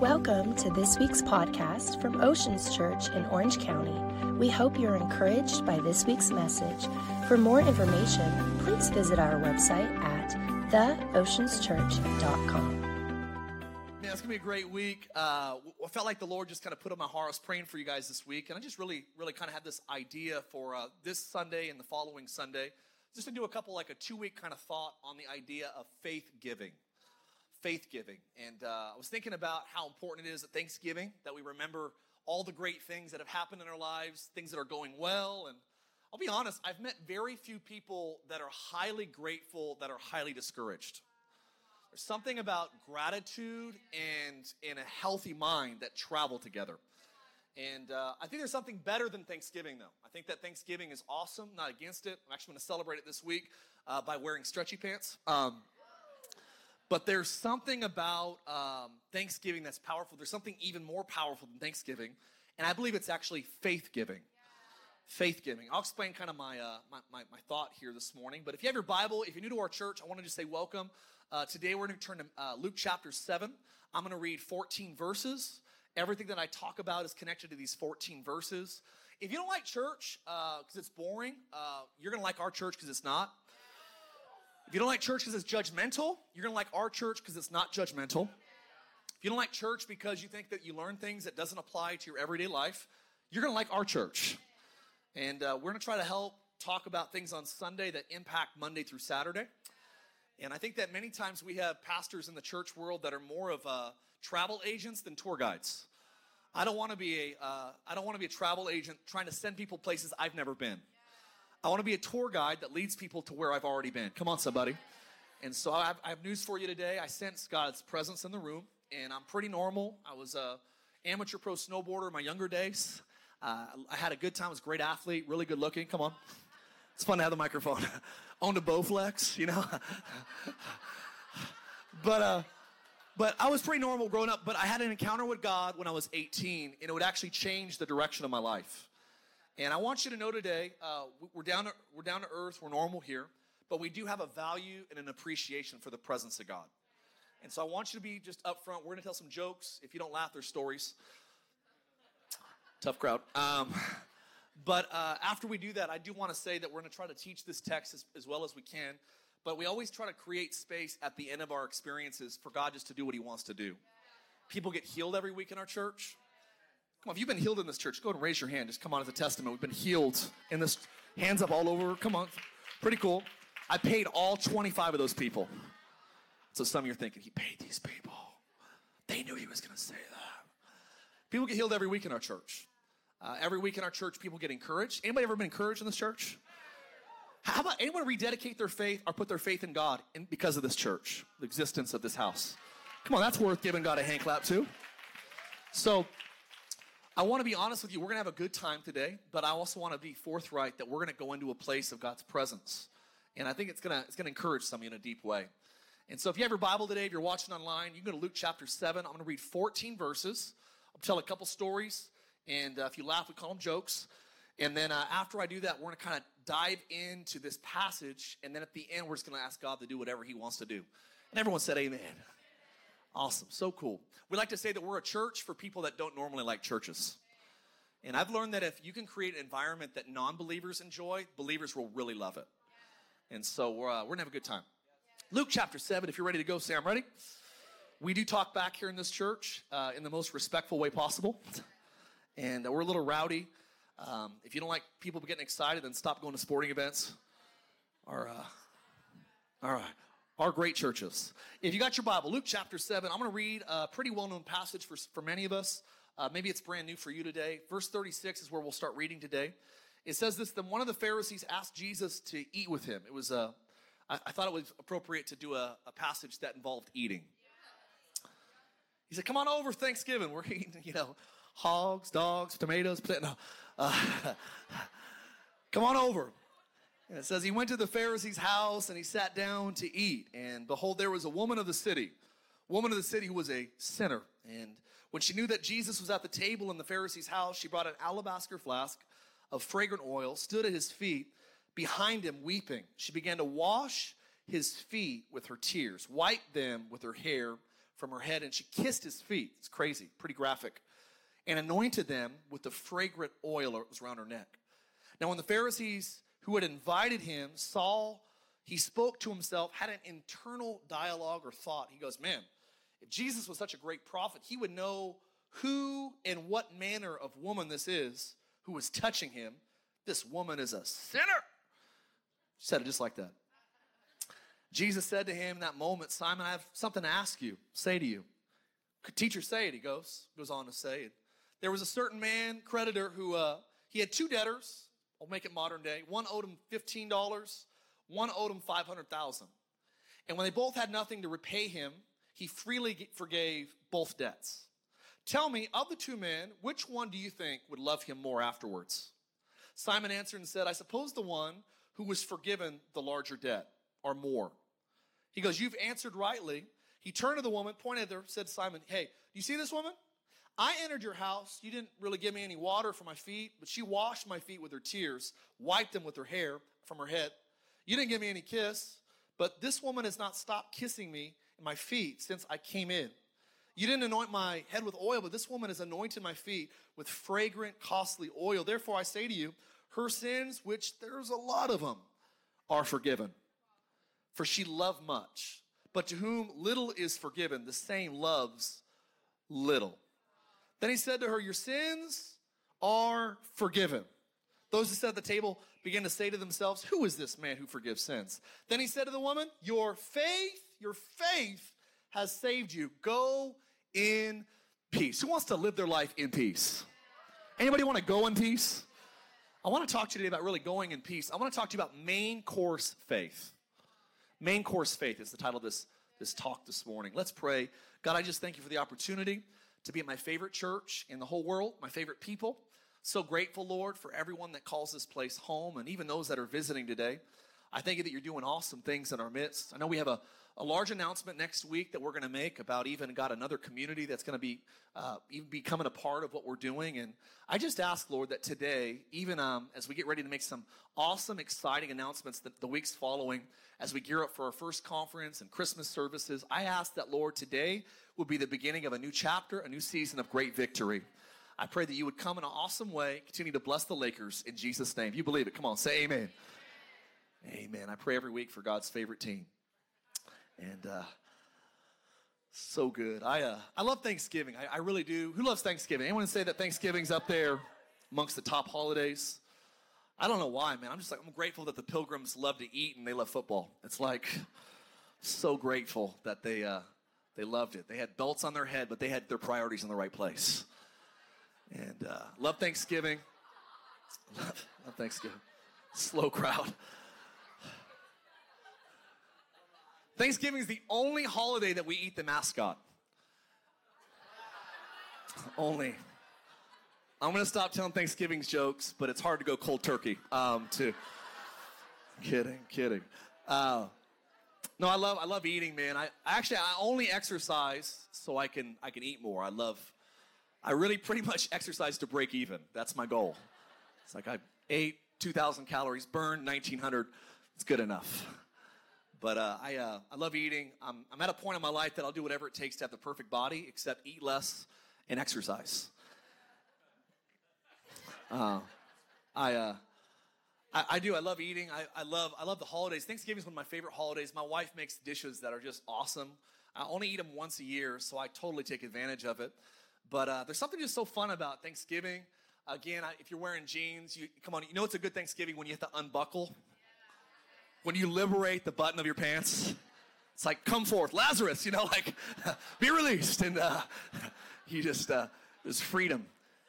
Welcome to this week's podcast from Oceans Church in Orange County. We hope you're encouraged by this week's message. For more information, please visit our website at theoceanschurch.com. Man, it's gonna be a great week. Uh, I felt like the Lord just kind of put on my heart. I was praying for you guys this week, and I just really, really kind of had this idea for uh, this Sunday and the following Sunday, just to do a couple like a two week kind of thought on the idea of faith giving faith giving. And uh, I was thinking about how important it is at Thanksgiving that we remember all the great things that have happened in our lives, things that are going well. And I'll be honest, I've met very few people that are highly grateful that are highly discouraged. There's something about gratitude and, and a healthy mind that travel together. And uh, I think there's something better than Thanksgiving, though. I think that Thanksgiving is awesome, not against it. I'm actually going to celebrate it this week uh, by wearing stretchy pants. Um, but there's something about um, Thanksgiving that's powerful. There's something even more powerful than Thanksgiving, and I believe it's actually faith giving. Faith giving. I'll explain kind of my, uh, my, my, my, thought here this morning. But if you have your Bible, if you're new to our church, I want to just say welcome. Uh, today we're going to turn to uh, Luke chapter 7. I'm going to read 14 verses. Everything that I talk about is connected to these 14 verses. If you don't like church because uh, it's boring, uh, you're going to like our church because it's not. If you don't like church because it's judgmental, you're going to like our church because it's not judgmental. If you don't like church because you think that you learn things that doesn't apply to your everyday life, you're going to like our church. And uh, we're going to try to help talk about things on Sunday that impact Monday through Saturday. And I think that many times we have pastors in the church world that are more of uh, travel agents than tour guides. I don't want to be a uh, I don't want to be a travel agent trying to send people places I've never been. I want to be a tour guide that leads people to where I've already been. Come on, somebody. And so I have, I have news for you today. I sense God's presence in the room, and I'm pretty normal. I was a amateur pro snowboarder in my younger days. Uh, I had a good time. I was a great athlete, really good looking. Come on. It's fun to have the microphone. Owned a Bowflex, you know. but uh, but I was pretty normal growing up. But I had an encounter with God when I was 18, and it would actually change the direction of my life. And I want you to know today, uh, we're, down to, we're down to earth, we're normal here, but we do have a value and an appreciation for the presence of God. And so I want you to be just upfront. We're going to tell some jokes. If you don't laugh, there's stories. Tough crowd. Um, but uh, after we do that, I do want to say that we're going to try to teach this text as, as well as we can. But we always try to create space at the end of our experiences for God just to do what He wants to do. People get healed every week in our church. Come on, if you've been healed in this church, go ahead and raise your hand. Just come on as a testament. We've been healed in this. Hands up all over. Come on. Pretty cool. I paid all 25 of those people. So some of you are thinking, he paid these people. They knew he was going to say that. People get healed every week in our church. Uh, every week in our church, people get encouraged. Anybody ever been encouraged in this church? How about anyone rededicate their faith or put their faith in God in, because of this church, the existence of this house? Come on, that's worth giving God a hand clap to. So, I want to be honest with you. We're going to have a good time today, but I also want to be forthright that we're going to go into a place of God's presence. And I think it's going to, it's going to encourage some of you in a deep way. And so if you have your Bible today, if you're watching online, you can go to Luke chapter 7. I'm going to read 14 verses. I'll tell a couple stories. And uh, if you laugh, we call them jokes. And then uh, after I do that, we're going to kind of dive into this passage. And then at the end, we're just going to ask God to do whatever He wants to do. And everyone said, Amen. Awesome. So cool. We like to say that we're a church for people that don't normally like churches. And I've learned that if you can create an environment that non believers enjoy, believers will really love it. And so we're, uh, we're going to have a good time. Luke chapter 7, if you're ready to go, say, I'm ready. We do talk back here in this church uh, in the most respectful way possible. And we're a little rowdy. Um, if you don't like people getting excited, then stop going to sporting events. Or, uh, all right are great churches. If you got your Bible, Luke chapter 7, I'm going to read a pretty well known passage for, for many of us. Uh, maybe it's brand new for you today. Verse 36 is where we'll start reading today. It says this Then one of the Pharisees asked Jesus to eat with him. It was a, I, I thought it was appropriate to do a, a passage that involved eating. He said, Come on over Thanksgiving. We're eating, you know, hogs, dogs, tomatoes, no. Uh, come on over. And it says, He went to the Pharisee's house and he sat down to eat. And behold, there was a woman of the city, woman of the city who was a sinner. And when she knew that Jesus was at the table in the Pharisee's house, she brought an alabaster flask of fragrant oil, stood at his feet, behind him weeping. She began to wash his feet with her tears, wiped them with her hair, from her head and she kissed his feet. It's crazy, pretty graphic. And anointed them with the fragrant oil that was around her neck. Now, when the Pharisees who had invited him saw he spoke to himself, had an internal dialogue or thought. He goes, Man, if Jesus was such a great prophet, he would know who and what manner of woman this is who was touching him. This woman is a sinner. Said it just like that. Jesus said to him in that moment, Simon, I have something to ask you, say to you. Teacher, say it, he goes, goes on to say it. There was a certain man, creditor, who uh, he had two debtors. I'll make it modern day. One owed him $15, one owed him 500,000. And when they both had nothing to repay him, he freely forgave both debts. Tell me, of the two men, which one do you think would love him more afterwards? Simon answered and said, I suppose the one who was forgiven the larger debt or more. He goes, You've answered rightly. He turned to the woman, pointed at her, said Simon, Hey, do you see this woman? I entered your house. You didn't really give me any water for my feet, but she washed my feet with her tears, wiped them with her hair from her head. You didn't give me any kiss, but this woman has not stopped kissing me and my feet since I came in. You didn't anoint my head with oil, but this woman has anointed my feet with fragrant, costly oil. Therefore, I say to you, her sins, which there's a lot of them, are forgiven. For she loved much. But to whom little is forgiven, the same loves little. Then he said to her, Your sins are forgiven. Those who sat at the table began to say to themselves, Who is this man who forgives sins? Then he said to the woman, Your faith, your faith has saved you. Go in peace. Who wants to live their life in peace? Anybody want to go in peace? I want to talk to you today about really going in peace. I want to talk to you about main course faith. Main course faith is the title of this, this talk this morning. Let's pray. God, I just thank you for the opportunity to be at my favorite church in the whole world, my favorite people. So grateful, Lord, for everyone that calls this place home and even those that are visiting today. I thank you that you're doing awesome things in our midst. I know we have a, a large announcement next week that we're going to make about even got another community that's going to be uh, even becoming a part of what we're doing. And I just ask, Lord, that today, even um, as we get ready to make some awesome, exciting announcements the, the weeks following, as we gear up for our first conference and Christmas services, I ask that, Lord, today would be the beginning of a new chapter, a new season of great victory. I pray that you would come in an awesome way, continue to bless the Lakers in Jesus' name. If you believe it, come on, say amen. Amen. I pray every week for God's favorite team. And uh, so good. I, uh, I love Thanksgiving. I, I really do. Who loves Thanksgiving? Anyone say that Thanksgiving's up there amongst the top holidays? I don't know why, man. I'm just like, I'm grateful that the pilgrims love to eat and they love football. It's like, so grateful that they, uh, they loved it. They had belts on their head, but they had their priorities in the right place. And uh, love Thanksgiving. Love, love Thanksgiving. Slow crowd. Thanksgiving is the only holiday that we eat the mascot. only. I'm gonna stop telling Thanksgiving's jokes, but it's hard to go cold turkey. Um, to kidding, kidding. Uh, no, I love I love eating, man. I actually I only exercise so I can I can eat more. I love I really pretty much exercise to break even. That's my goal. It's like I ate 2,000 calories, burned 1,900. It's good enough. But uh, I, uh, I love eating. I'm, I'm at a point in my life that I'll do whatever it takes to have the perfect body, except eat less and exercise. Uh, I, uh, I, I, do. I love eating. I, I, love I love the holidays. Thanksgiving is one of my favorite holidays. My wife makes dishes that are just awesome. I only eat them once a year, so I totally take advantage of it. But uh, there's something just so fun about Thanksgiving. Again, if you're wearing jeans, you come on. You know it's a good Thanksgiving when you have to unbuckle when you liberate the button of your pants. It's like, come forth, Lazarus, you know, like, be released. And uh, just, uh, there's freedom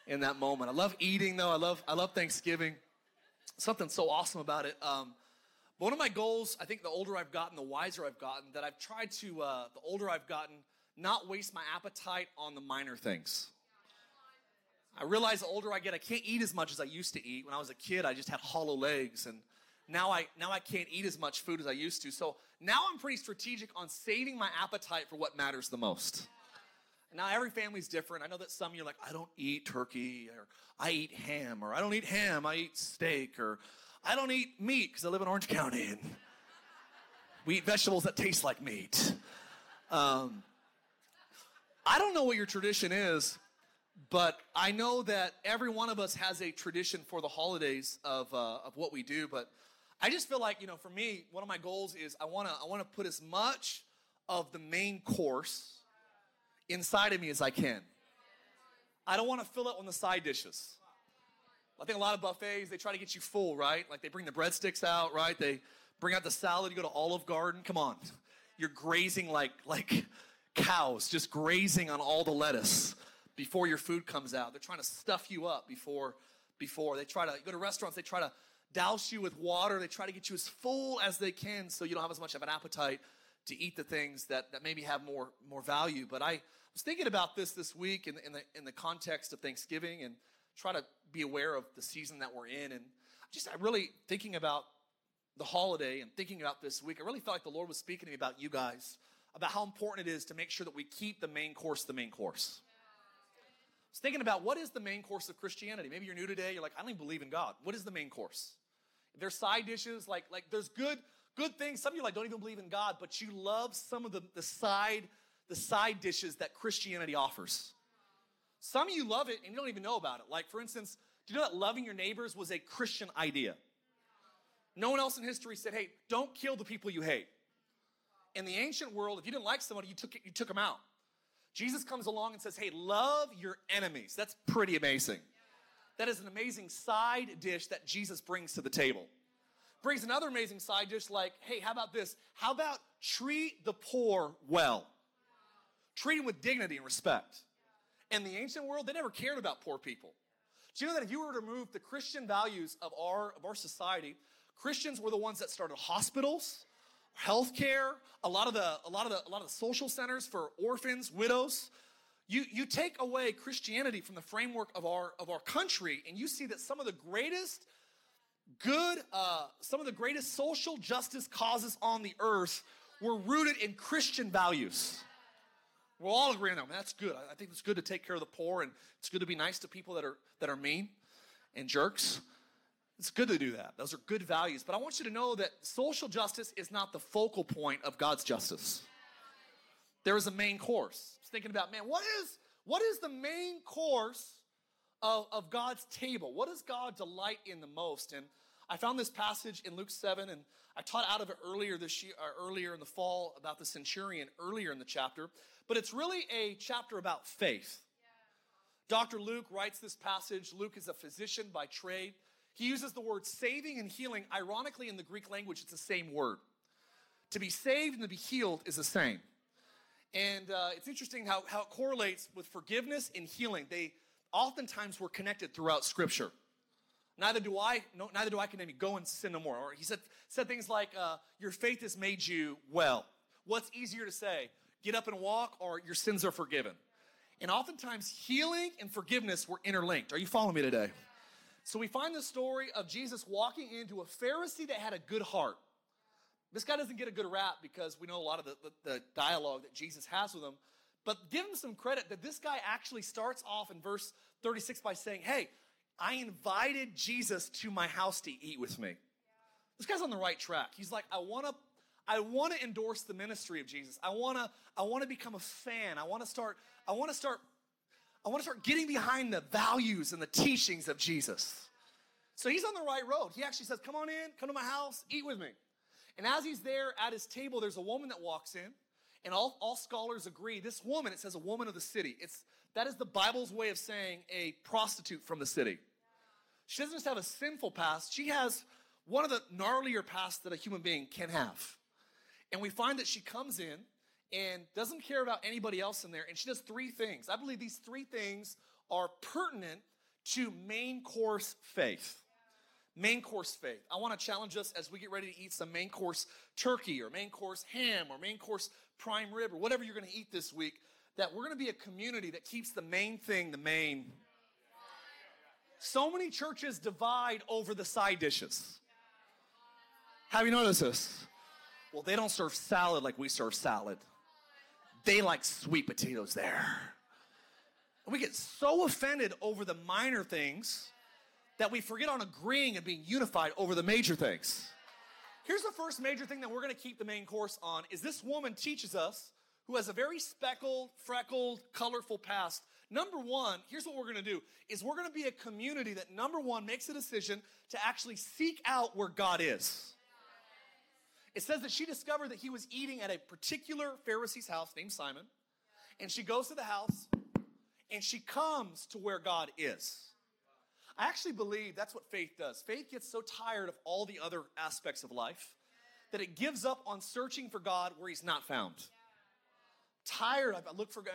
in that moment. I love eating, though. I love, I love Thanksgiving. Something so awesome about it. Um, one of my goals, I think the older I've gotten, the wiser I've gotten, that I've tried to, uh, the older I've gotten, not waste my appetite on the minor things. I realize the older I get, I can't eat as much as I used to eat. When I was a kid, I just had hollow legs and now I now I can't eat as much food as I used to. So now I'm pretty strategic on saving my appetite for what matters the most. Now every family's different. I know that some of you are like, I don't eat turkey, or I eat ham, or I don't eat ham, I eat steak, or I don't eat meat because I live in Orange County and we eat vegetables that taste like meat. Um, I don't know what your tradition is, but I know that every one of us has a tradition for the holidays of, uh, of what we do. But I just feel like, you know, for me, one of my goals is I want to I want to put as much of the main course inside of me as I can. I don't want to fill up on the side dishes. I think a lot of buffets, they try to get you full, right? Like they bring the breadsticks out, right? They bring out the salad, you go to Olive Garden. Come on. You're grazing like like cows, just grazing on all the lettuce before your food comes out. They're trying to stuff you up before before. They try to go to restaurants, they try to douse you with water. They try to get you as full as they can so you don't have as much of an appetite to eat the things that, that maybe have more more value. But I was thinking about this this week in in the in the context of Thanksgiving and try to be aware of the season that we're in. And just I really thinking about the holiday and thinking about this week, I really felt like the Lord was speaking to me about you guys, about how important it is to make sure that we keep the main course the main course. I was thinking about what is the main course of Christianity. Maybe you're new today, you're like, I don't even believe in God. What is the main course? There's side dishes, like, like there's good, good things. Some of you like don't even believe in God, but you love some of the, the side, the side dishes that Christianity offers. Some of you love it and you don't even know about it. Like, for instance, do you know that loving your neighbors was a Christian idea? No one else in history said, hey, don't kill the people you hate. In the ancient world, if you didn't like somebody, you took, it, you took them out. Jesus comes along and says, hey, love your enemies. That's pretty amazing. That is an amazing side dish that Jesus brings to the table. Brings another amazing side dish like, hey, how about this? How about treat the poor well? Treat them with dignity and respect. In the ancient world, they never cared about poor people. Do you know that if you were to remove the Christian values of our, of our society, Christians were the ones that started hospitals, healthcare, a lot of the, a lot of the, a lot of the social centers for orphans, widows. You, you take away Christianity from the framework of our, of our country, and you see that some of the greatest good, uh, some of the greatest social justice causes on the earth were rooted in Christian values. We'll all agree on that. That's good. I think it's good to take care of the poor, and it's good to be nice to people that are that are mean and jerks. It's good to do that. Those are good values. But I want you to know that social justice is not the focal point of God's justice. There is a main course. Thinking about, man, what is what is the main course of, of God's table? What does God delight in the most? And I found this passage in Luke 7, and I taught out of it earlier this year, uh, earlier in the fall about the centurion earlier in the chapter but it's really a chapter about faith. Dr. Luke writes this passage. Luke is a physician by trade. He uses the word saving and healing. Ironically, in the Greek language, it's the same word. To be saved and to be healed is the same. And uh, it's interesting how, how it correlates with forgiveness and healing. They oftentimes were connected throughout Scripture. Neither do I. No, neither do I condemn you. Go and sin no more. Or he said said things like, uh, "Your faith has made you well." What's easier to say? get up and walk, or your sins are forgiven. And oftentimes, healing and forgiveness were interlinked. Are you following me today? So we find the story of Jesus walking into a Pharisee that had a good heart. This guy doesn't get a good rap because we know a lot of the, the, the dialogue that Jesus has with him. But give him some credit that this guy actually starts off in verse 36 by saying, Hey, I invited Jesus to my house to eat with me. This guy's on the right track. He's like, I want to I want to endorse the ministry of Jesus. I want to I want to become a fan. I want to start I want to start I want to start getting behind the values and the teachings of Jesus. So he's on the right road. He actually says, "Come on in, come to my house, eat with me." And as he's there at his table, there's a woman that walks in, and all, all scholars agree this woman, it says a woman of the city. It's that is the Bible's way of saying a prostitute from the city. She doesn't just have a sinful past, she has one of the gnarlier pasts that a human being can have. And we find that she comes in and doesn't care about anybody else in there. And she does three things. I believe these three things are pertinent to main course faith. Main course faith. I want to challenge us as we get ready to eat some main course turkey or main course ham or main course prime rib or whatever you're going to eat this week, that we're going to be a community that keeps the main thing the main. So many churches divide over the side dishes. Have you noticed this? Well, they don't serve salad like we serve salad. They like sweet potatoes there. We get so offended over the minor things that we forget on agreeing and being unified over the major things. Here's the first major thing that we're going to keep the main course on is this woman teaches us who has a very speckled, freckled, colorful past. Number one, here's what we're gonna do is we're gonna be a community that number one makes a decision to actually seek out where God is. It says that she discovered that he was eating at a particular Pharisee's house named Simon, and she goes to the house and she comes to where God is. I actually believe that's what faith does. Faith gets so tired of all the other aspects of life that it gives up on searching for God where he's not found tired. I look for God.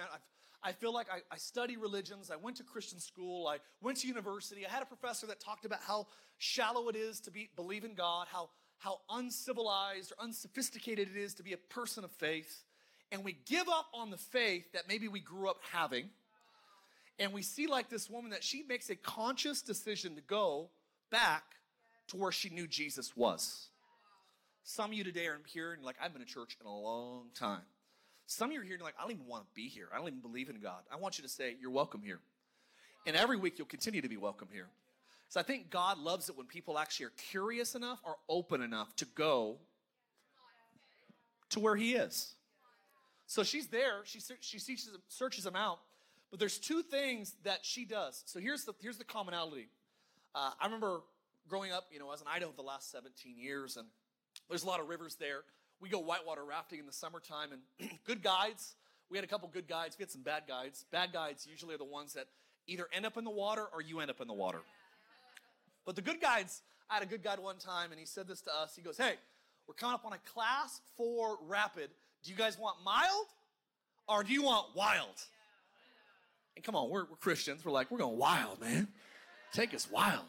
i feel like I, I study religions. I went to Christian school. I went to university. I had a professor that talked about how shallow it is to be, believe in God, how, how uncivilized or unsophisticated it is to be a person of faith. And we give up on the faith that maybe we grew up having. And we see, like this woman, that she makes a conscious decision to go back to where she knew Jesus was. Some of you today are here and like, I've been to church in a long time. Some of you are here and like, I don't even want to be here. I don't even believe in God. I want you to say, You're welcome here. And every week you'll continue to be welcome here. So I think God loves it when people actually are curious enough or open enough to go to where He is. So she's there. She, she searches him out. But there's two things that she does. So here's the, here's the commonality. Uh, I remember growing up, you know, as an Idaho the last 17 years, and there's a lot of rivers there we go whitewater rafting in the summertime and good guides. We had a couple good guides. We had some bad guides. Bad guides usually are the ones that either end up in the water or you end up in the water. But the good guides, I had a good guide one time and he said this to us. He goes, Hey, we're coming up on a class four rapid. Do you guys want mild or do you want wild? And come on, we're, we're Christians. We're like, we're going wild, man. Take us wild.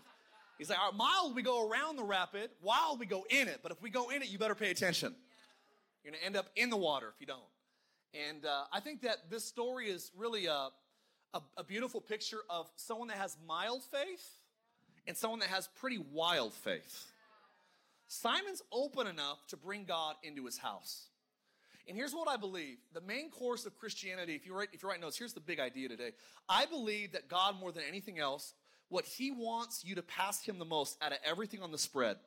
He's like, all right, mild, we go around the rapid. Wild, we go in it. But if we go in it, you better pay attention. You're going to end up in the water if you don't. And uh, I think that this story is really a, a, a beautiful picture of someone that has mild faith and someone that has pretty wild faith. Simon's open enough to bring God into his house. And here's what I believe the main course of Christianity, if you write, if you write notes, here's the big idea today. I believe that God, more than anything else, what he wants you to pass him the most out of everything on the spread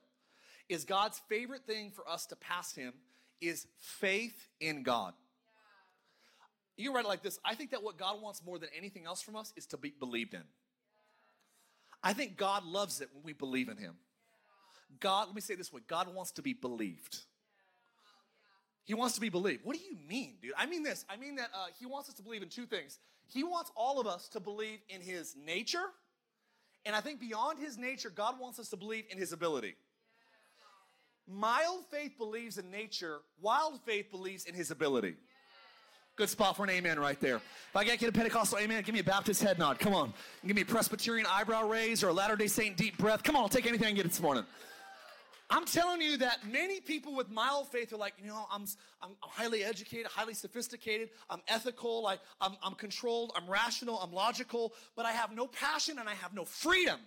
is God's favorite thing for us to pass him is faith in God. You write it like this I think that what God wants more than anything else from us is to be believed in. I think God loves it when we believe in Him. God, let me say this way God wants to be believed. He wants to be believed. What do you mean, dude? I mean this. I mean that uh, He wants us to believe in two things. He wants all of us to believe in His nature, and I think beyond His nature, God wants us to believe in His ability. Mild faith believes in nature, wild faith believes in his ability. Good spot for an amen right there. If I get a Pentecostal amen, give me a Baptist head nod. Come on. Give me a Presbyterian eyebrow raise or a Latter day Saint deep breath. Come on, I'll take anything I get this morning. I'm telling you that many people with mild faith are like, you know, I'm, I'm highly educated, highly sophisticated, I'm ethical, I, I'm, I'm controlled, I'm rational, I'm logical, but I have no passion and I have no freedom.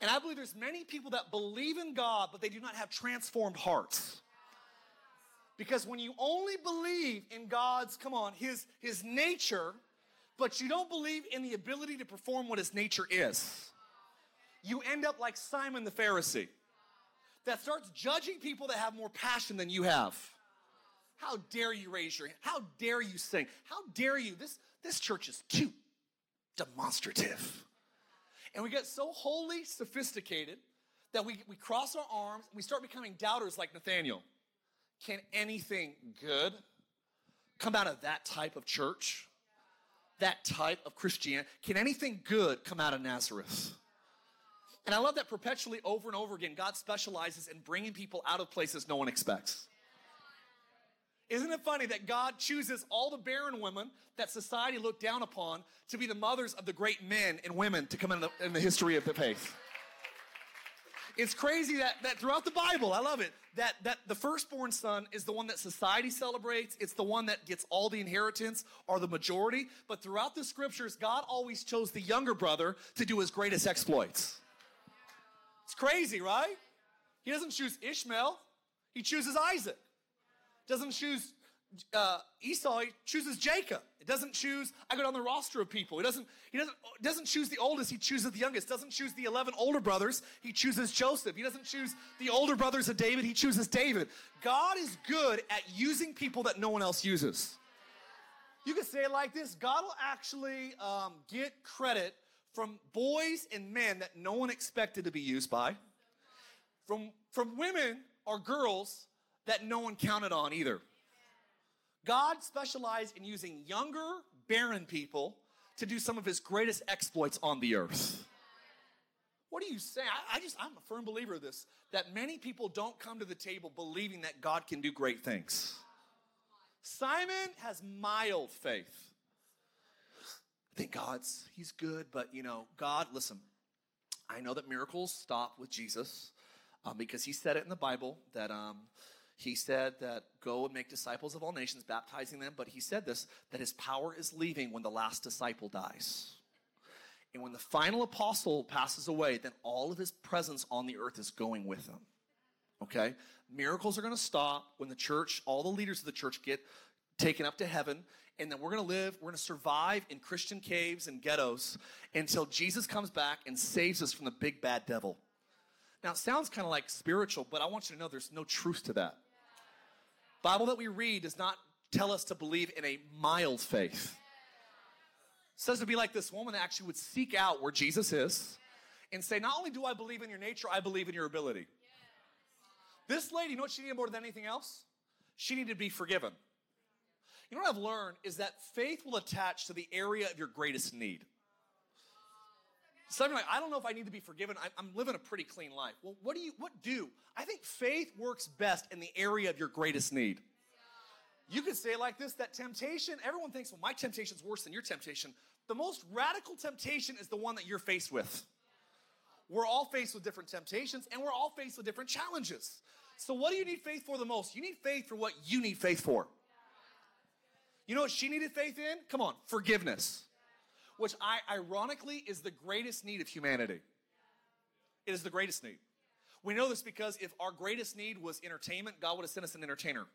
And I believe there's many people that believe in God, but they do not have transformed hearts. Because when you only believe in God's, come on, his, his nature, but you don't believe in the ability to perform what his nature is, you end up like Simon the Pharisee that starts judging people that have more passion than you have. How dare you raise your hand? How dare you sing? How dare you? This, this church is too demonstrative. And we get so wholly sophisticated that we, we cross our arms and we start becoming doubters like Nathaniel. Can anything good come out of that type of church? That type of Christianity? Can anything good come out of Nazareth? And I love that perpetually over and over again, God specializes in bringing people out of places no one expects. Isn't it funny that God chooses all the barren women that society looked down upon to be the mothers of the great men and women to come in the, in the history of the faith? It's crazy that, that throughout the Bible, I love it, that, that the firstborn son is the one that society celebrates. It's the one that gets all the inheritance or the majority. But throughout the scriptures, God always chose the younger brother to do his greatest exploits. Crazy, right? He doesn't choose Ishmael, he chooses Isaac doesn't choose uh, Esau, he chooses Jacob. It doesn't choose, I go down the roster of people. He doesn't, he doesn't, doesn't choose the oldest, he chooses the youngest. Doesn't choose the 11 older brothers, he chooses Joseph. He doesn't choose the older brothers of David, he chooses David. God is good at using people that no one else uses. You can say it like this God will actually um, get credit from boys and men that no one expected to be used by, from, from women or girls that no one counted on either. God specialized in using younger, barren people to do some of his greatest exploits on the earth. What do you say? I, I, just, I'm a firm believer of this that many people don't come to the table believing that God can do great things. Simon has mild faith. I think God's, he's good, but you know, God, listen, I know that miracles stop with Jesus um, because he said it in the Bible that um, he said that go and make disciples of all nations, baptizing them, but he said this that his power is leaving when the last disciple dies. And when the final apostle passes away, then all of his presence on the earth is going with him. Okay? Miracles are going to stop when the church, all the leaders of the church get taken up to heaven. And then we're going to live, we're going to survive in Christian caves and ghettos until Jesus comes back and saves us from the big bad devil. Now, it sounds kind of like spiritual, but I want you to know there's no truth to that. Bible that we read does not tell us to believe in a mild faith. It says to be like this woman that actually would seek out where Jesus is and say, Not only do I believe in your nature, I believe in your ability. This lady, you know what she needed more than anything else? She needed to be forgiven. You know what I've learned is that faith will attach to the area of your greatest need. Some like, I don't know if I need to be forgiven. I'm living a pretty clean life. Well, what do you, what do? I think faith works best in the area of your greatest need. You could say like this, that temptation, everyone thinks, well, my temptation's worse than your temptation. The most radical temptation is the one that you're faced with. We're all faced with different temptations and we're all faced with different challenges. So what do you need faith for the most? You need faith for what you need faith for. You know what she needed faith in? Come on, forgiveness. Which I ironically is the greatest need of humanity. It is the greatest need. We know this because if our greatest need was entertainment, God would have sent us an entertainer.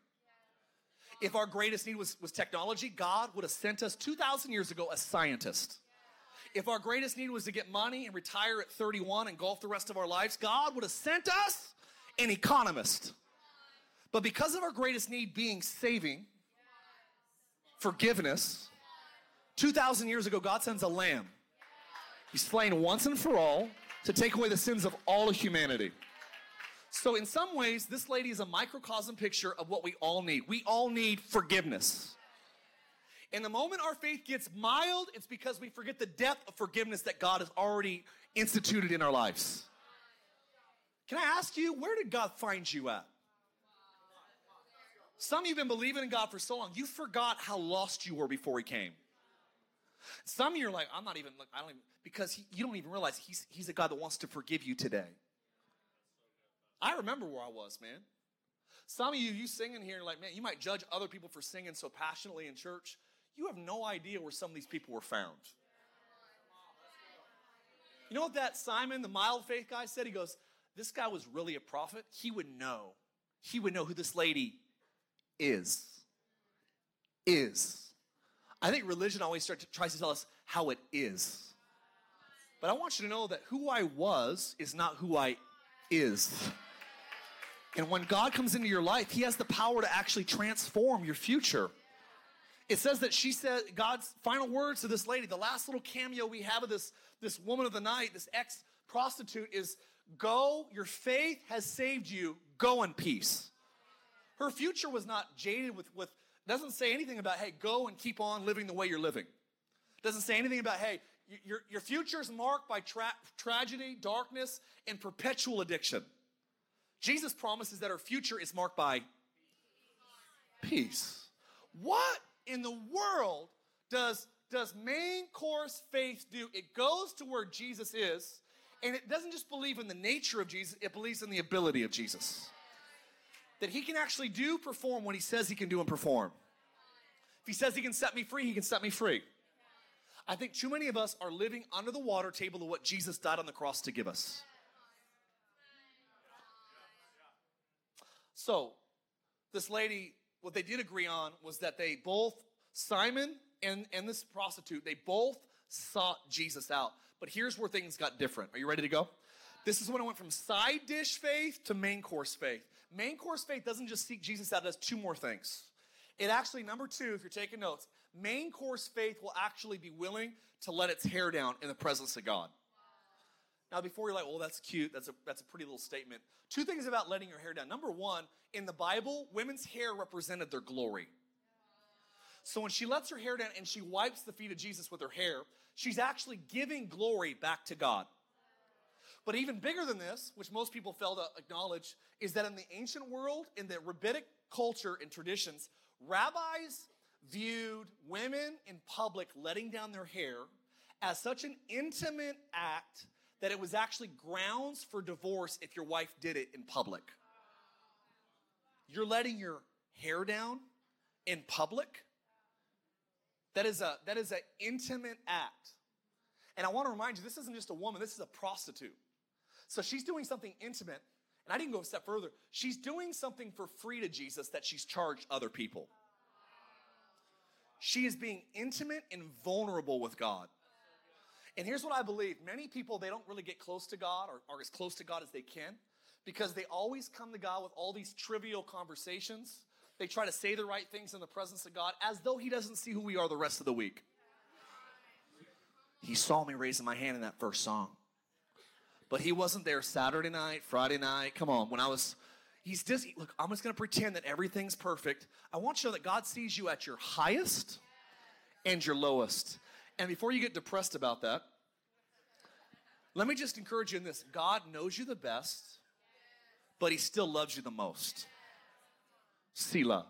If our greatest need was, was technology, God would have sent us 2,000 years ago a scientist. If our greatest need was to get money and retire at 31 and golf the rest of our lives, God would have sent us an economist. But because of our greatest need being saving, forgiveness. 2,000 years ago, God sends a lamb. He's slain once and for all to take away the sins of all of humanity. So, in some ways, this lady is a microcosm picture of what we all need. We all need forgiveness. And the moment our faith gets mild, it's because we forget the depth of forgiveness that God has already instituted in our lives. Can I ask you, where did God find you at? Some of you have been believing in God for so long, you forgot how lost you were before He came. Some of you are like, I'm not even, I don't even, because he, you don't even realize he's, he's a God that wants to forgive you today. I remember where I was, man. Some of you, you singing here, like, man, you might judge other people for singing so passionately in church. You have no idea where some of these people were found. You know what that Simon, the mild faith guy, said? He goes, This guy was really a prophet. He would know. He would know who this lady is. Is. I think religion always to, tries to tell us how it is. But I want you to know that who I was is not who I is. And when God comes into your life, He has the power to actually transform your future. It says that she said God's final words to this lady, the last little cameo we have of this, this woman of the night, this ex prostitute, is Go, your faith has saved you, go in peace. Her future was not jaded with, with doesn't say anything about, hey, go and keep on living the way you're living. Doesn't say anything about, hey, your, your future is marked by tra- tragedy, darkness, and perpetual addiction. Jesus promises that our future is marked by peace. What in the world does, does main course faith do? It goes to where Jesus is, and it doesn't just believe in the nature of Jesus, it believes in the ability of Jesus that he can actually do perform what he says he can do and perform. If he says he can set me free, he can set me free. I think too many of us are living under the water table of what Jesus died on the cross to give us. So, this lady, what they did agree on was that they both, Simon and, and this prostitute, they both sought Jesus out. But here's where things got different. Are you ready to go? This is when it went from side dish faith to main course faith. Main course faith doesn't just seek Jesus out, it does two more things. It actually, number two, if you're taking notes, main course faith will actually be willing to let its hair down in the presence of God. Now, before you're like, well, that's cute, that's a, that's a pretty little statement. Two things about letting your hair down. Number one, in the Bible, women's hair represented their glory. So when she lets her hair down and she wipes the feet of Jesus with her hair, she's actually giving glory back to God. But even bigger than this, which most people fail to acknowledge, is that in the ancient world, in the rabbinic culture and traditions, rabbis viewed women in public letting down their hair as such an intimate act that it was actually grounds for divorce if your wife did it in public. You're letting your hair down in public? That is a that is an intimate act. And I want to remind you, this isn't just a woman, this is a prostitute. So she's doing something intimate, and I didn't go a step further. She's doing something for free to Jesus that she's charged other people. She is being intimate and vulnerable with God. And here's what I believe many people, they don't really get close to God or are as close to God as they can because they always come to God with all these trivial conversations. They try to say the right things in the presence of God as though He doesn't see who we are the rest of the week. He saw me raising my hand in that first song. But He wasn't there Saturday night, Friday night. Come on, when I was He's just, look, I'm just going to pretend that everything's perfect. I want you to know that God sees you at your highest and your lowest. And before you get depressed about that, let me just encourage you in this God knows you the best, but He still loves you the most. Selah.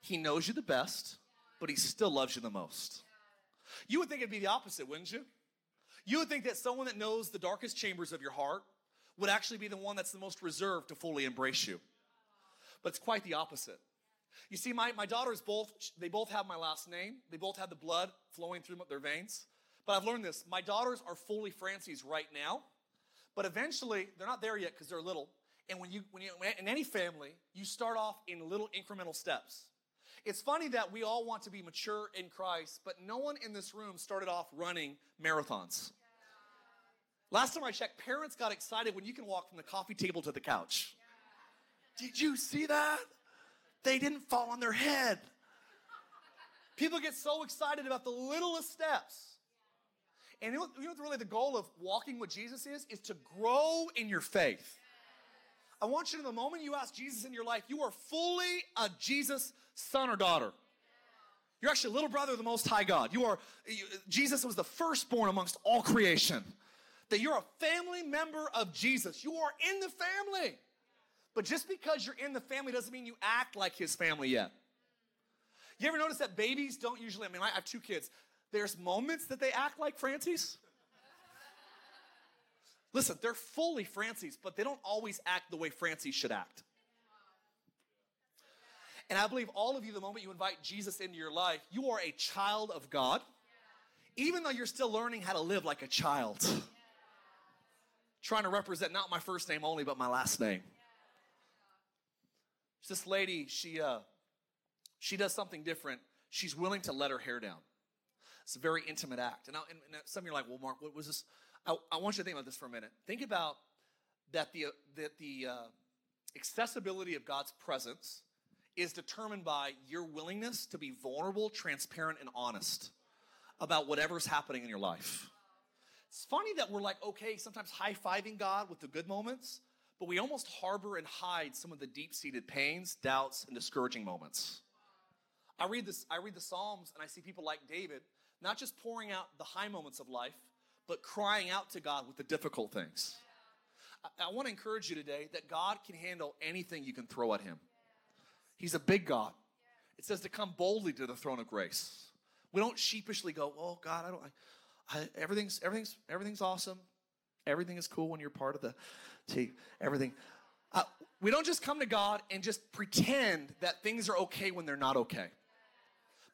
He knows you the best, but He still loves you the most. You would think it'd be the opposite, wouldn't you? You would think that someone that knows the darkest chambers of your heart would actually be the one that's the most reserved to fully embrace you. But it's quite the opposite. You see, my, my daughters both, they both have my last name. They both have the blood flowing through their veins. But I've learned this. My daughters are fully Francey's right now. But eventually, they're not there yet because they're little. And when you, when you, in any family, you start off in little incremental steps. It's funny that we all want to be mature in Christ, but no one in this room started off running marathons. Last time I checked, parents got excited when you can walk from the coffee table to the couch. Did you see that? They didn't fall on their head. People get so excited about the littlest steps. And you know, what really the goal of walking with Jesus is? Is to grow in your faith. I want you to, the moment you ask Jesus in your life, you are fully a Jesus son or daughter. You're actually a little brother of the Most High God. You are, you, Jesus was the firstborn amongst all creation that you're a family member of Jesus. You are in the family. But just because you're in the family doesn't mean you act like his family yet. You ever notice that babies don't usually, I mean, I have two kids. There's moments that they act like Francey's. Listen, they're fully Francey's, but they don't always act the way Francie should act. And I believe all of you, the moment you invite Jesus into your life, you are a child of God, even though you're still learning how to live like a child trying to represent not my first name only, but my last name. This lady, she uh, she does something different. She's willing to let her hair down. It's a very intimate act. And, and, and some of you are like, well, Mark, what was this? I, I, want you to think about this for a minute. Think about that the that the uh, accessibility of God's presence is determined by your willingness to be vulnerable, transparent, and honest about whatever's happening in your life. It's funny that we're like, okay, sometimes high fiving God with the good moments, but we almost harbor and hide some of the deep seated pains, doubts, and discouraging moments. I read this, I read the Psalms and I see people like David, not just pouring out the high moments of life, but crying out to God with the difficult things. I, I want to encourage you today that God can handle anything you can throw at him. He's a big God. It says to come boldly to the throne of grace. We don't sheepishly go, "Oh God, I don't I, Everything's everything's everything's awesome. Everything is cool when you're part of the team. Everything. Uh, we don't just come to God and just pretend that things are okay when they're not okay.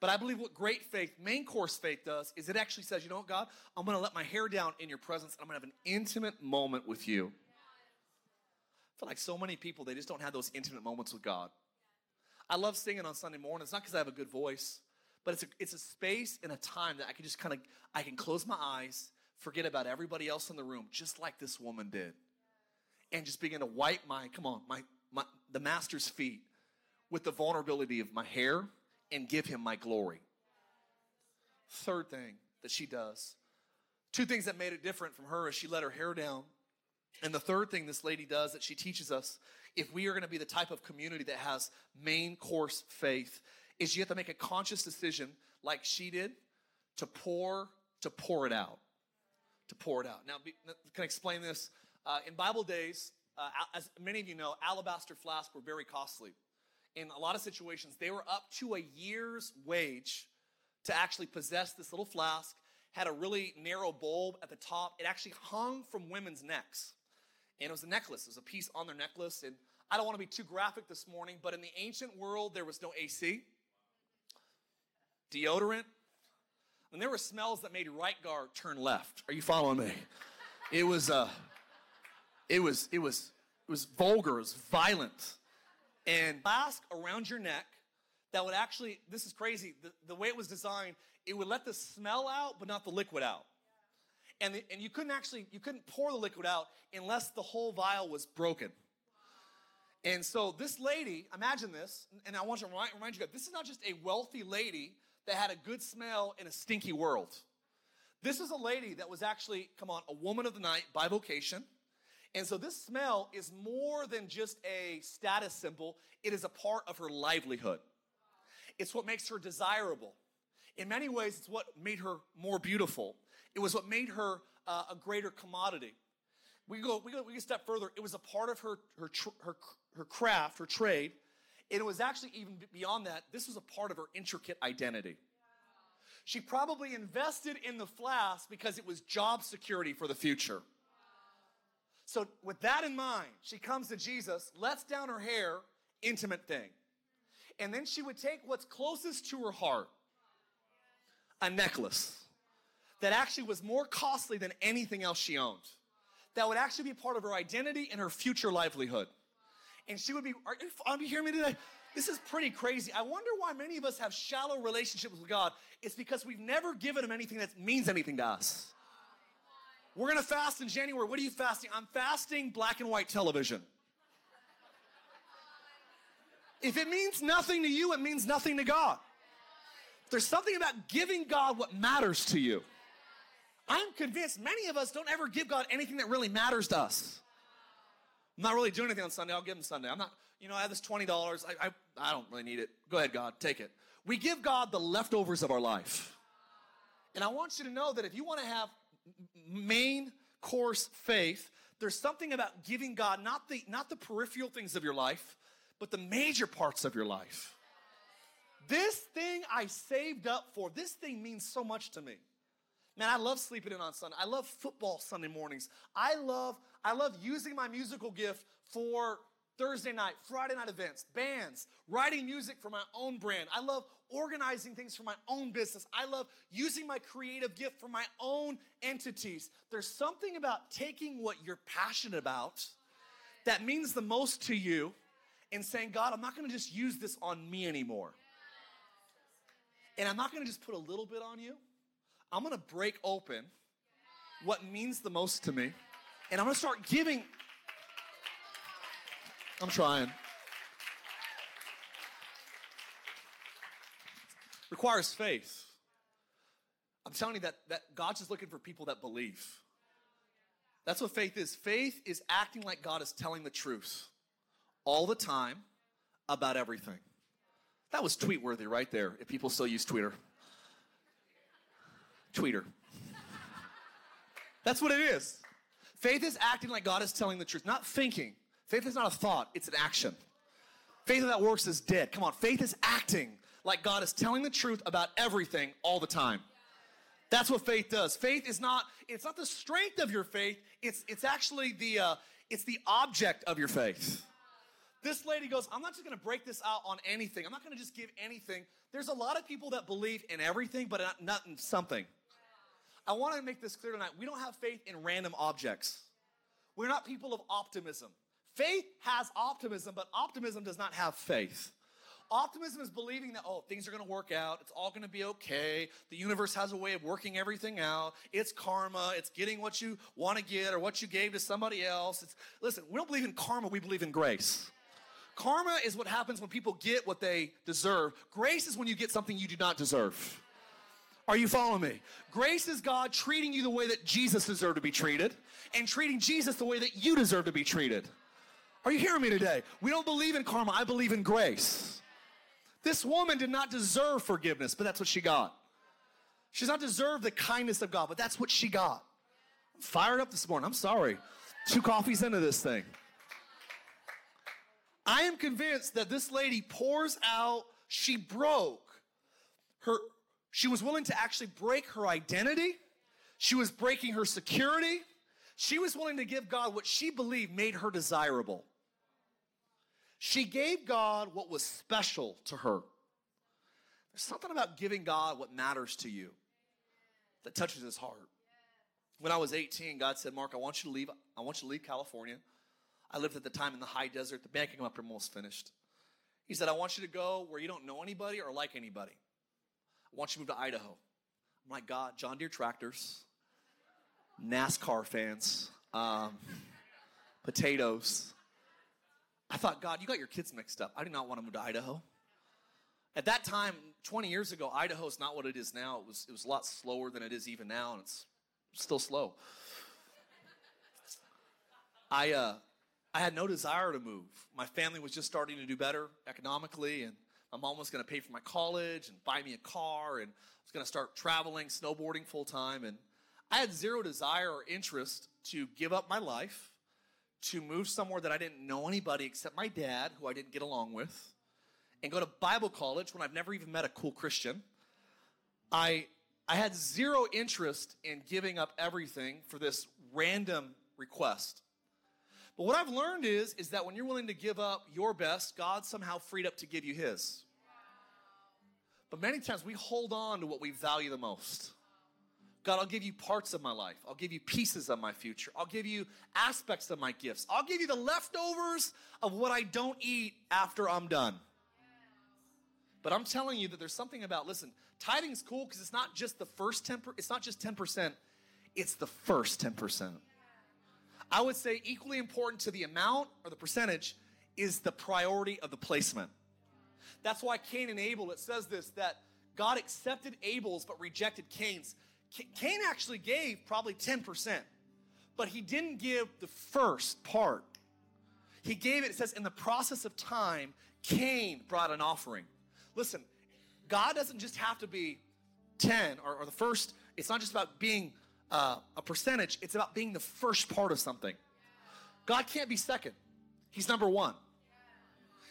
But I believe what great faith, main course faith does, is it actually says, you know what, God, I'm going to let my hair down in your presence. And I'm going to have an intimate moment with you. I feel like so many people, they just don't have those intimate moments with God. I love singing on Sunday morning. It's not because I have a good voice but it's a, it's a space and a time that I can just kind of, I can close my eyes, forget about everybody else in the room, just like this woman did. And just begin to wipe my, come on, my, my, the master's feet with the vulnerability of my hair and give him my glory. third thing that she does. Two things that made it different from her is she let her hair down. And the third thing this lady does that she teaches us, if we are going to be the type of community that has main course faith, is you have to make a conscious decision, like she did, to pour to pour it out. To pour it out. Now, can I explain this? Uh, in Bible days, uh, as many of you know, alabaster flasks were very costly. In a lot of situations, they were up to a year's wage to actually possess this little flask. Had a really narrow bulb at the top. It actually hung from women's necks. And it was a necklace. It was a piece on their necklace. And I don't want to be too graphic this morning, but in the ancient world, there was no AC, deodorant, and there were smells that made right guard turn left. Are you following me? It was, uh, it was, it was, it was vulgar, it was violent. And mask around your neck that would actually, this is crazy, the, the way it was designed, it would let the smell out, but not the liquid out. And, the, and you couldn't actually, you couldn't pour the liquid out unless the whole vial was broken. And so this lady, imagine this, and I want to remind, remind you, this is not just a wealthy lady that had a good smell in a stinky world. This is a lady that was actually, come on, a woman of the night by vocation. And so this smell is more than just a status symbol, it is a part of her livelihood. It's what makes her desirable. In many ways, it's what made her more beautiful. It was what made her uh, a greater commodity. We go, we go, we go a step further. It was a part of her, her, her, her craft, her trade. It was actually even beyond that. This was a part of her intricate identity. She probably invested in the flask because it was job security for the future. So, with that in mind, she comes to Jesus, lets down her hair, intimate thing. And then she would take what's closest to her heart a necklace that actually was more costly than anything else she owned, that would actually be part of her identity and her future livelihood. And she would be, are you, hearing me today? This is pretty crazy. I wonder why many of us have shallow relationships with God. It's because we've never given Him anything that means anything to us. We're gonna fast in January. What are you fasting? I'm fasting black and white television. If it means nothing to you, it means nothing to God. There's something about giving God what matters to you. I'm convinced many of us don't ever give God anything that really matters to us. I'm not really doing anything on Sunday. I'll give him Sunday. I'm not, you know, I have this $20. I, I, I don't really need it. Go ahead, God, take it. We give God the leftovers of our life. And I want you to know that if you want to have main course faith, there's something about giving God not the, not the peripheral things of your life, but the major parts of your life. This thing I saved up for, this thing means so much to me. Man, I love sleeping in on Sunday. I love football Sunday mornings. I love, I love using my musical gift for Thursday night, Friday night events, bands, writing music for my own brand. I love organizing things for my own business. I love using my creative gift for my own entities. There's something about taking what you're passionate about that means the most to you and saying, God, I'm not going to just use this on me anymore. And I'm not going to just put a little bit on you. I'm going to break open what means the most to me. And I'm going to start giving. I'm trying. Requires faith. I'm telling you that, that God's just looking for people that believe. That's what faith is. Faith is acting like God is telling the truth all the time about everything. That was tweet worthy right there, if people still use Twitter. Tweeter. That's what it is. Faith is acting like God is telling the truth, not thinking. Faith is not a thought, it's an action. Faith that works is dead. Come on, faith is acting like God is telling the truth about everything all the time. That's what faith does. Faith is not, it's not the strength of your faith, it's, it's actually the, uh, it's the object of your faith. This lady goes, I'm not just gonna break this out on anything. I'm not gonna just give anything. There's a lot of people that believe in everything, but not, in something. I want to make this clear tonight. We don't have faith in random objects. We're not people of optimism. Faith has optimism, but optimism does not have faith. Optimism is believing that, oh, things are going to work out. It's all going to be okay. The universe has a way of working everything out. It's karma. It's getting what you want to get or what you gave to somebody else. It's, listen, we don't believe in karma. We believe in grace. Karma is what happens when people get what they deserve. Grace is when you get something you do not deserve. Are you following me? Grace is God treating you the way that Jesus deserved to be treated and treating Jesus the way that you deserve to be treated. Are you hearing me today? We don't believe in karma, I believe in grace. This woman did not deserve forgiveness, but that's what she got. She does not deserve the kindness of God, but that's what she got. I'm fired up this morning. I'm sorry. Two coffees into this thing. I am convinced that this lady pours out, she broke her, she was willing to actually break her identity. She was breaking her security. She was willing to give God what she believed made her desirable. She gave God what was special to her. There's something about giving God what matters to you that touches his heart. When I was 18, God said, Mark, I want you to leave. I want you to leave California. I lived at the time in the high desert. The banking up almost finished. He said, I want you to go where you don't know anybody or like anybody. I want you to move to Idaho. I'm like, God, John Deere tractors, NASCAR fans, um, potatoes. I thought, God, you got your kids mixed up. I do not want to move to Idaho. At that time, 20 years ago, Idaho is not what it is now. It was, it was a lot slower than it is even now, and it's still slow. I, uh, I had no desire to move. My family was just starting to do better economically, and my mom was going to pay for my college and buy me a car, and I was going to start traveling, snowboarding full time. And I had zero desire or interest to give up my life, to move somewhere that I didn't know anybody except my dad, who I didn't get along with, and go to Bible college when I've never even met a cool Christian. I, I had zero interest in giving up everything for this random request. But what I've learned is, is that when you're willing to give up your best, God somehow freed up to give you His. But many times we hold on to what we value the most. God, I'll give you parts of my life. I'll give you pieces of my future. I'll give you aspects of my gifts. I'll give you the leftovers of what I don't eat after I'm done. But I'm telling you that there's something about, listen, tithing's cool because it's not just the first 10%, it's not just 10%, it's the first 10%. I would say equally important to the amount or the percentage is the priority of the placement. That's why Cain and Abel, it says this, that God accepted Abel's but rejected Cain's. Cain actually gave probably 10%, but he didn't give the first part. He gave it, it says, in the process of time, Cain brought an offering. Listen, God doesn't just have to be 10 or, or the first, it's not just about being uh, a percentage, it's about being the first part of something. God can't be second, He's number one.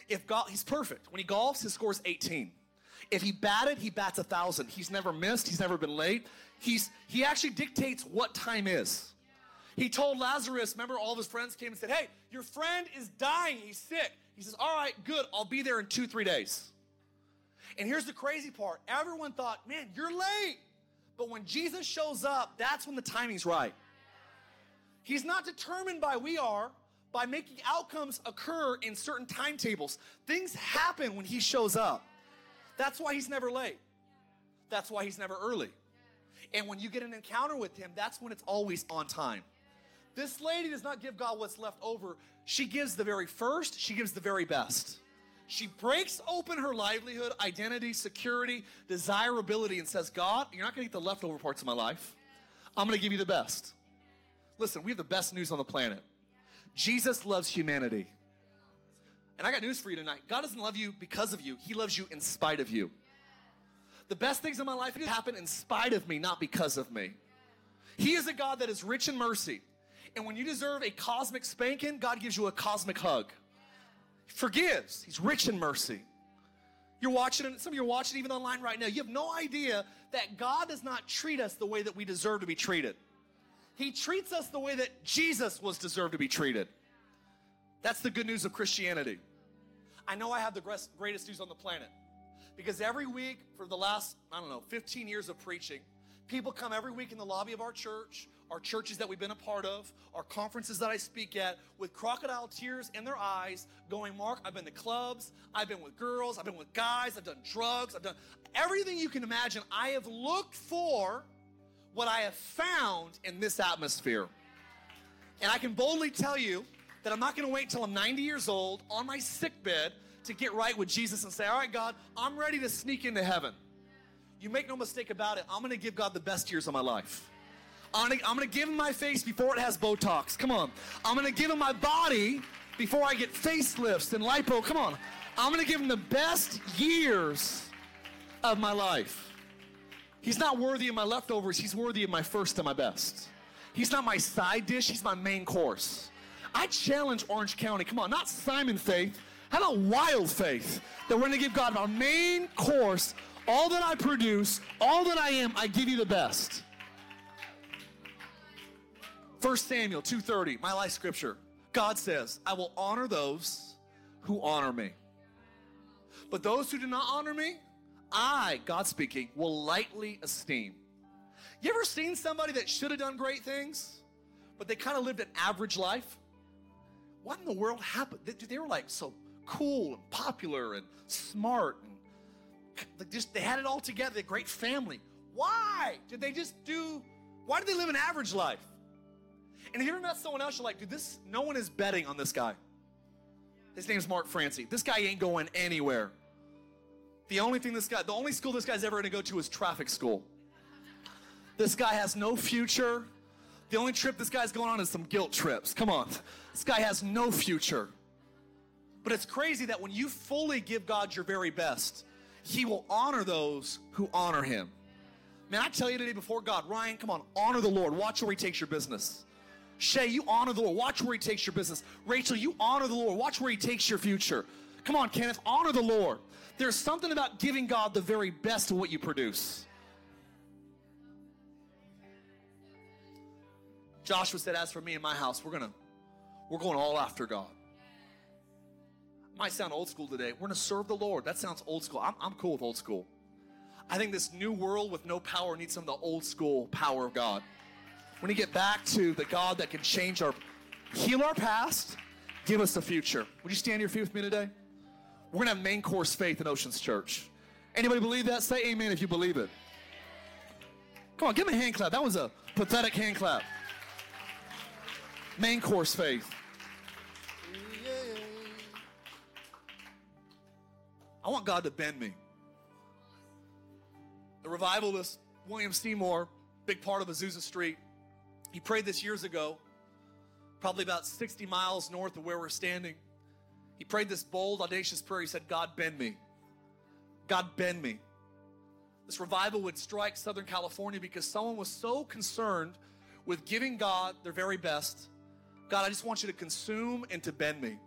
If God, He's perfect. When He golfs, His score's 18. If He batted, He bats a thousand. He's never missed, He's never been late. He's, he actually dictates what time is. He told Lazarus, remember, all of his friends came and said, Hey, your friend is dying. He's sick. He says, All right, good. I'll be there in two, three days. And here's the crazy part everyone thought, Man, you're late. But when Jesus shows up, that's when the timing's right. He's not determined by we are by making outcomes occur in certain timetables. Things happen when he shows up. That's why he's never late. That's why he's never early. And when you get an encounter with him, that's when it's always on time. This lady does not give God what's left over. She gives the very first, she gives the very best. She breaks open her livelihood, identity, security, desirability, and says, God, you're not going to get the leftover parts of my life. I'm going to give you the best. Listen, we have the best news on the planet. Jesus loves humanity. And I got news for you tonight. God doesn't love you because of you, He loves you in spite of you. The best things in my life happen in spite of me, not because of me. He is a God that is rich in mercy. And when you deserve a cosmic spanking, God gives you a cosmic hug forgives. He's rich in mercy. You're watching some of you are watching even online right now. You have no idea that God does not treat us the way that we deserve to be treated. He treats us the way that Jesus was deserved to be treated. That's the good news of Christianity. I know I have the greatest news on the planet because every week for the last, I don't know, 15 years of preaching, people come every week in the lobby of our church our churches that we've been a part of, our conferences that I speak at, with crocodile tears in their eyes, going, Mark, I've been to clubs, I've been with girls, I've been with guys, I've done drugs, I've done everything you can imagine. I have looked for what I have found in this atmosphere. And I can boldly tell you that I'm not going to wait until I'm 90 years old on my sick bed to get right with Jesus and say, All right, God, I'm ready to sneak into heaven. You make no mistake about it, I'm going to give God the best years of my life. I'm going, to, I'm going to give him my face before it has Botox. Come on. I'm going to give him my body before I get facelifts and lipo. Come on. I'm going to give him the best years of my life. He's not worthy of my leftovers. He's worthy of my first and my best. He's not my side dish. He's my main course. I challenge Orange County. Come on, not Simon faith. How about wild faith? That we're going to give God our main course, all that I produce, all that I am, I give you the best. 1 Samuel 2:30, my life scripture. God says, "I will honor those who honor me. But those who do not honor me, I, God speaking, will lightly esteem." You ever seen somebody that should have done great things, but they kind of lived an average life? What in the world happened? They, they were like so cool and popular and smart they just they had it all together, great family. Why did they just do why did they live an average life? And if you ever met someone else, you're like, dude, this no one is betting on this guy. His name's Mark Francey. This guy ain't going anywhere. The only thing this guy, the only school this guy's ever gonna go to is traffic school. This guy has no future. The only trip this guy's going on is some guilt trips. Come on. This guy has no future. But it's crazy that when you fully give God your very best, He will honor those who honor Him. Man, I tell you today before God, Ryan, come on, honor the Lord. Watch where He takes your business. Shay, you honor the Lord. Watch where He takes your business. Rachel, you honor the Lord. Watch where He takes your future. Come on, Kenneth, honor the Lord. There's something about giving God the very best of what you produce. Joshua said, As for me and my house, we're gonna we're going all after God. Might sound old school today. We're gonna serve the Lord. That sounds old school. I'm, I'm cool with old school. I think this new world with no power needs some of the old school power of God. When you get back to the God that can change our, heal our past, give us the future. Would you stand your feet with me today? We're gonna have main course faith in Oceans Church. Anybody believe that? Say amen if you believe it. Come on, give me a hand clap. That was a pathetic hand clap. Main course faith. I want God to bend me. The revivalist, William Seymour, big part of Azusa Street, he prayed this years ago, probably about 60 miles north of where we're standing. He prayed this bold, audacious prayer. He said, God, bend me. God, bend me. This revival would strike Southern California because someone was so concerned with giving God their very best. God, I just want you to consume and to bend me.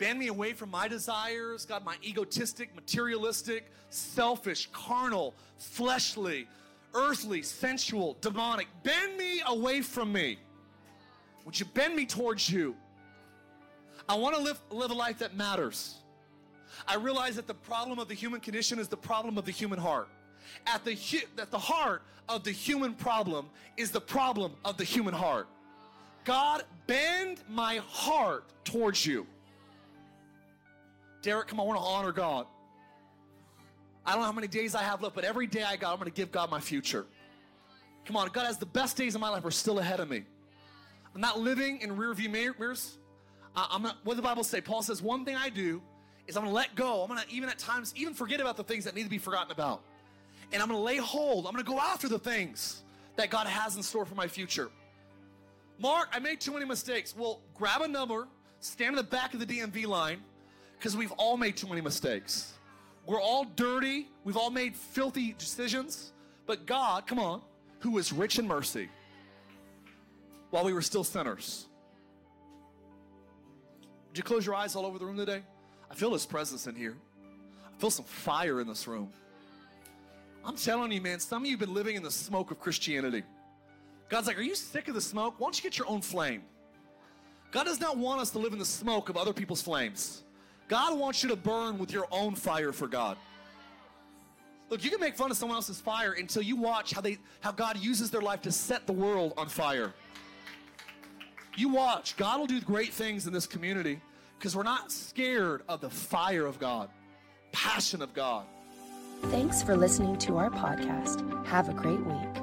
Bend me away from my desires, God, my egotistic, materialistic, selfish, carnal, fleshly, earthly, sensual, demonic. Bend me away from me. Would you bend me towards you? I want to live, live a life that matters. I realize that the problem of the human condition is the problem of the human heart. At the, at the heart of the human problem is the problem of the human heart. God, bend my heart towards you. Derek, come on, I want to honor God. I don't know how many days I have left, but every day I got, I'm going to give God my future. Come on, God has the best days of my life are still ahead of me. I'm not living in rearview mirrors. I'm not, what the Bible say? Paul says, one thing I do is I'm going to let go. I'm going to even at times even forget about the things that need to be forgotten about. And I'm going to lay hold. I'm going to go after the things that God has in store for my future. Mark, I made too many mistakes. Well, grab a number, stand in the back of the DMV line, because we've all made too many mistakes. We're all dirty. We've all made filthy decisions. But God, come on, who is rich in mercy, while we were still sinners. Would you close your eyes all over the room today? I feel His presence in here. I feel some fire in this room. I'm telling you, man, some of you have been living in the smoke of Christianity. God's like, Are you sick of the smoke? Why don't you get your own flame? God does not want us to live in the smoke of other people's flames. God wants you to burn with your own fire for God. Look, you can make fun of someone else's fire until you watch how they how God uses their life to set the world on fire. You watch, God will do great things in this community because we're not scared of the fire of God, passion of God. Thanks for listening to our podcast. Have a great week.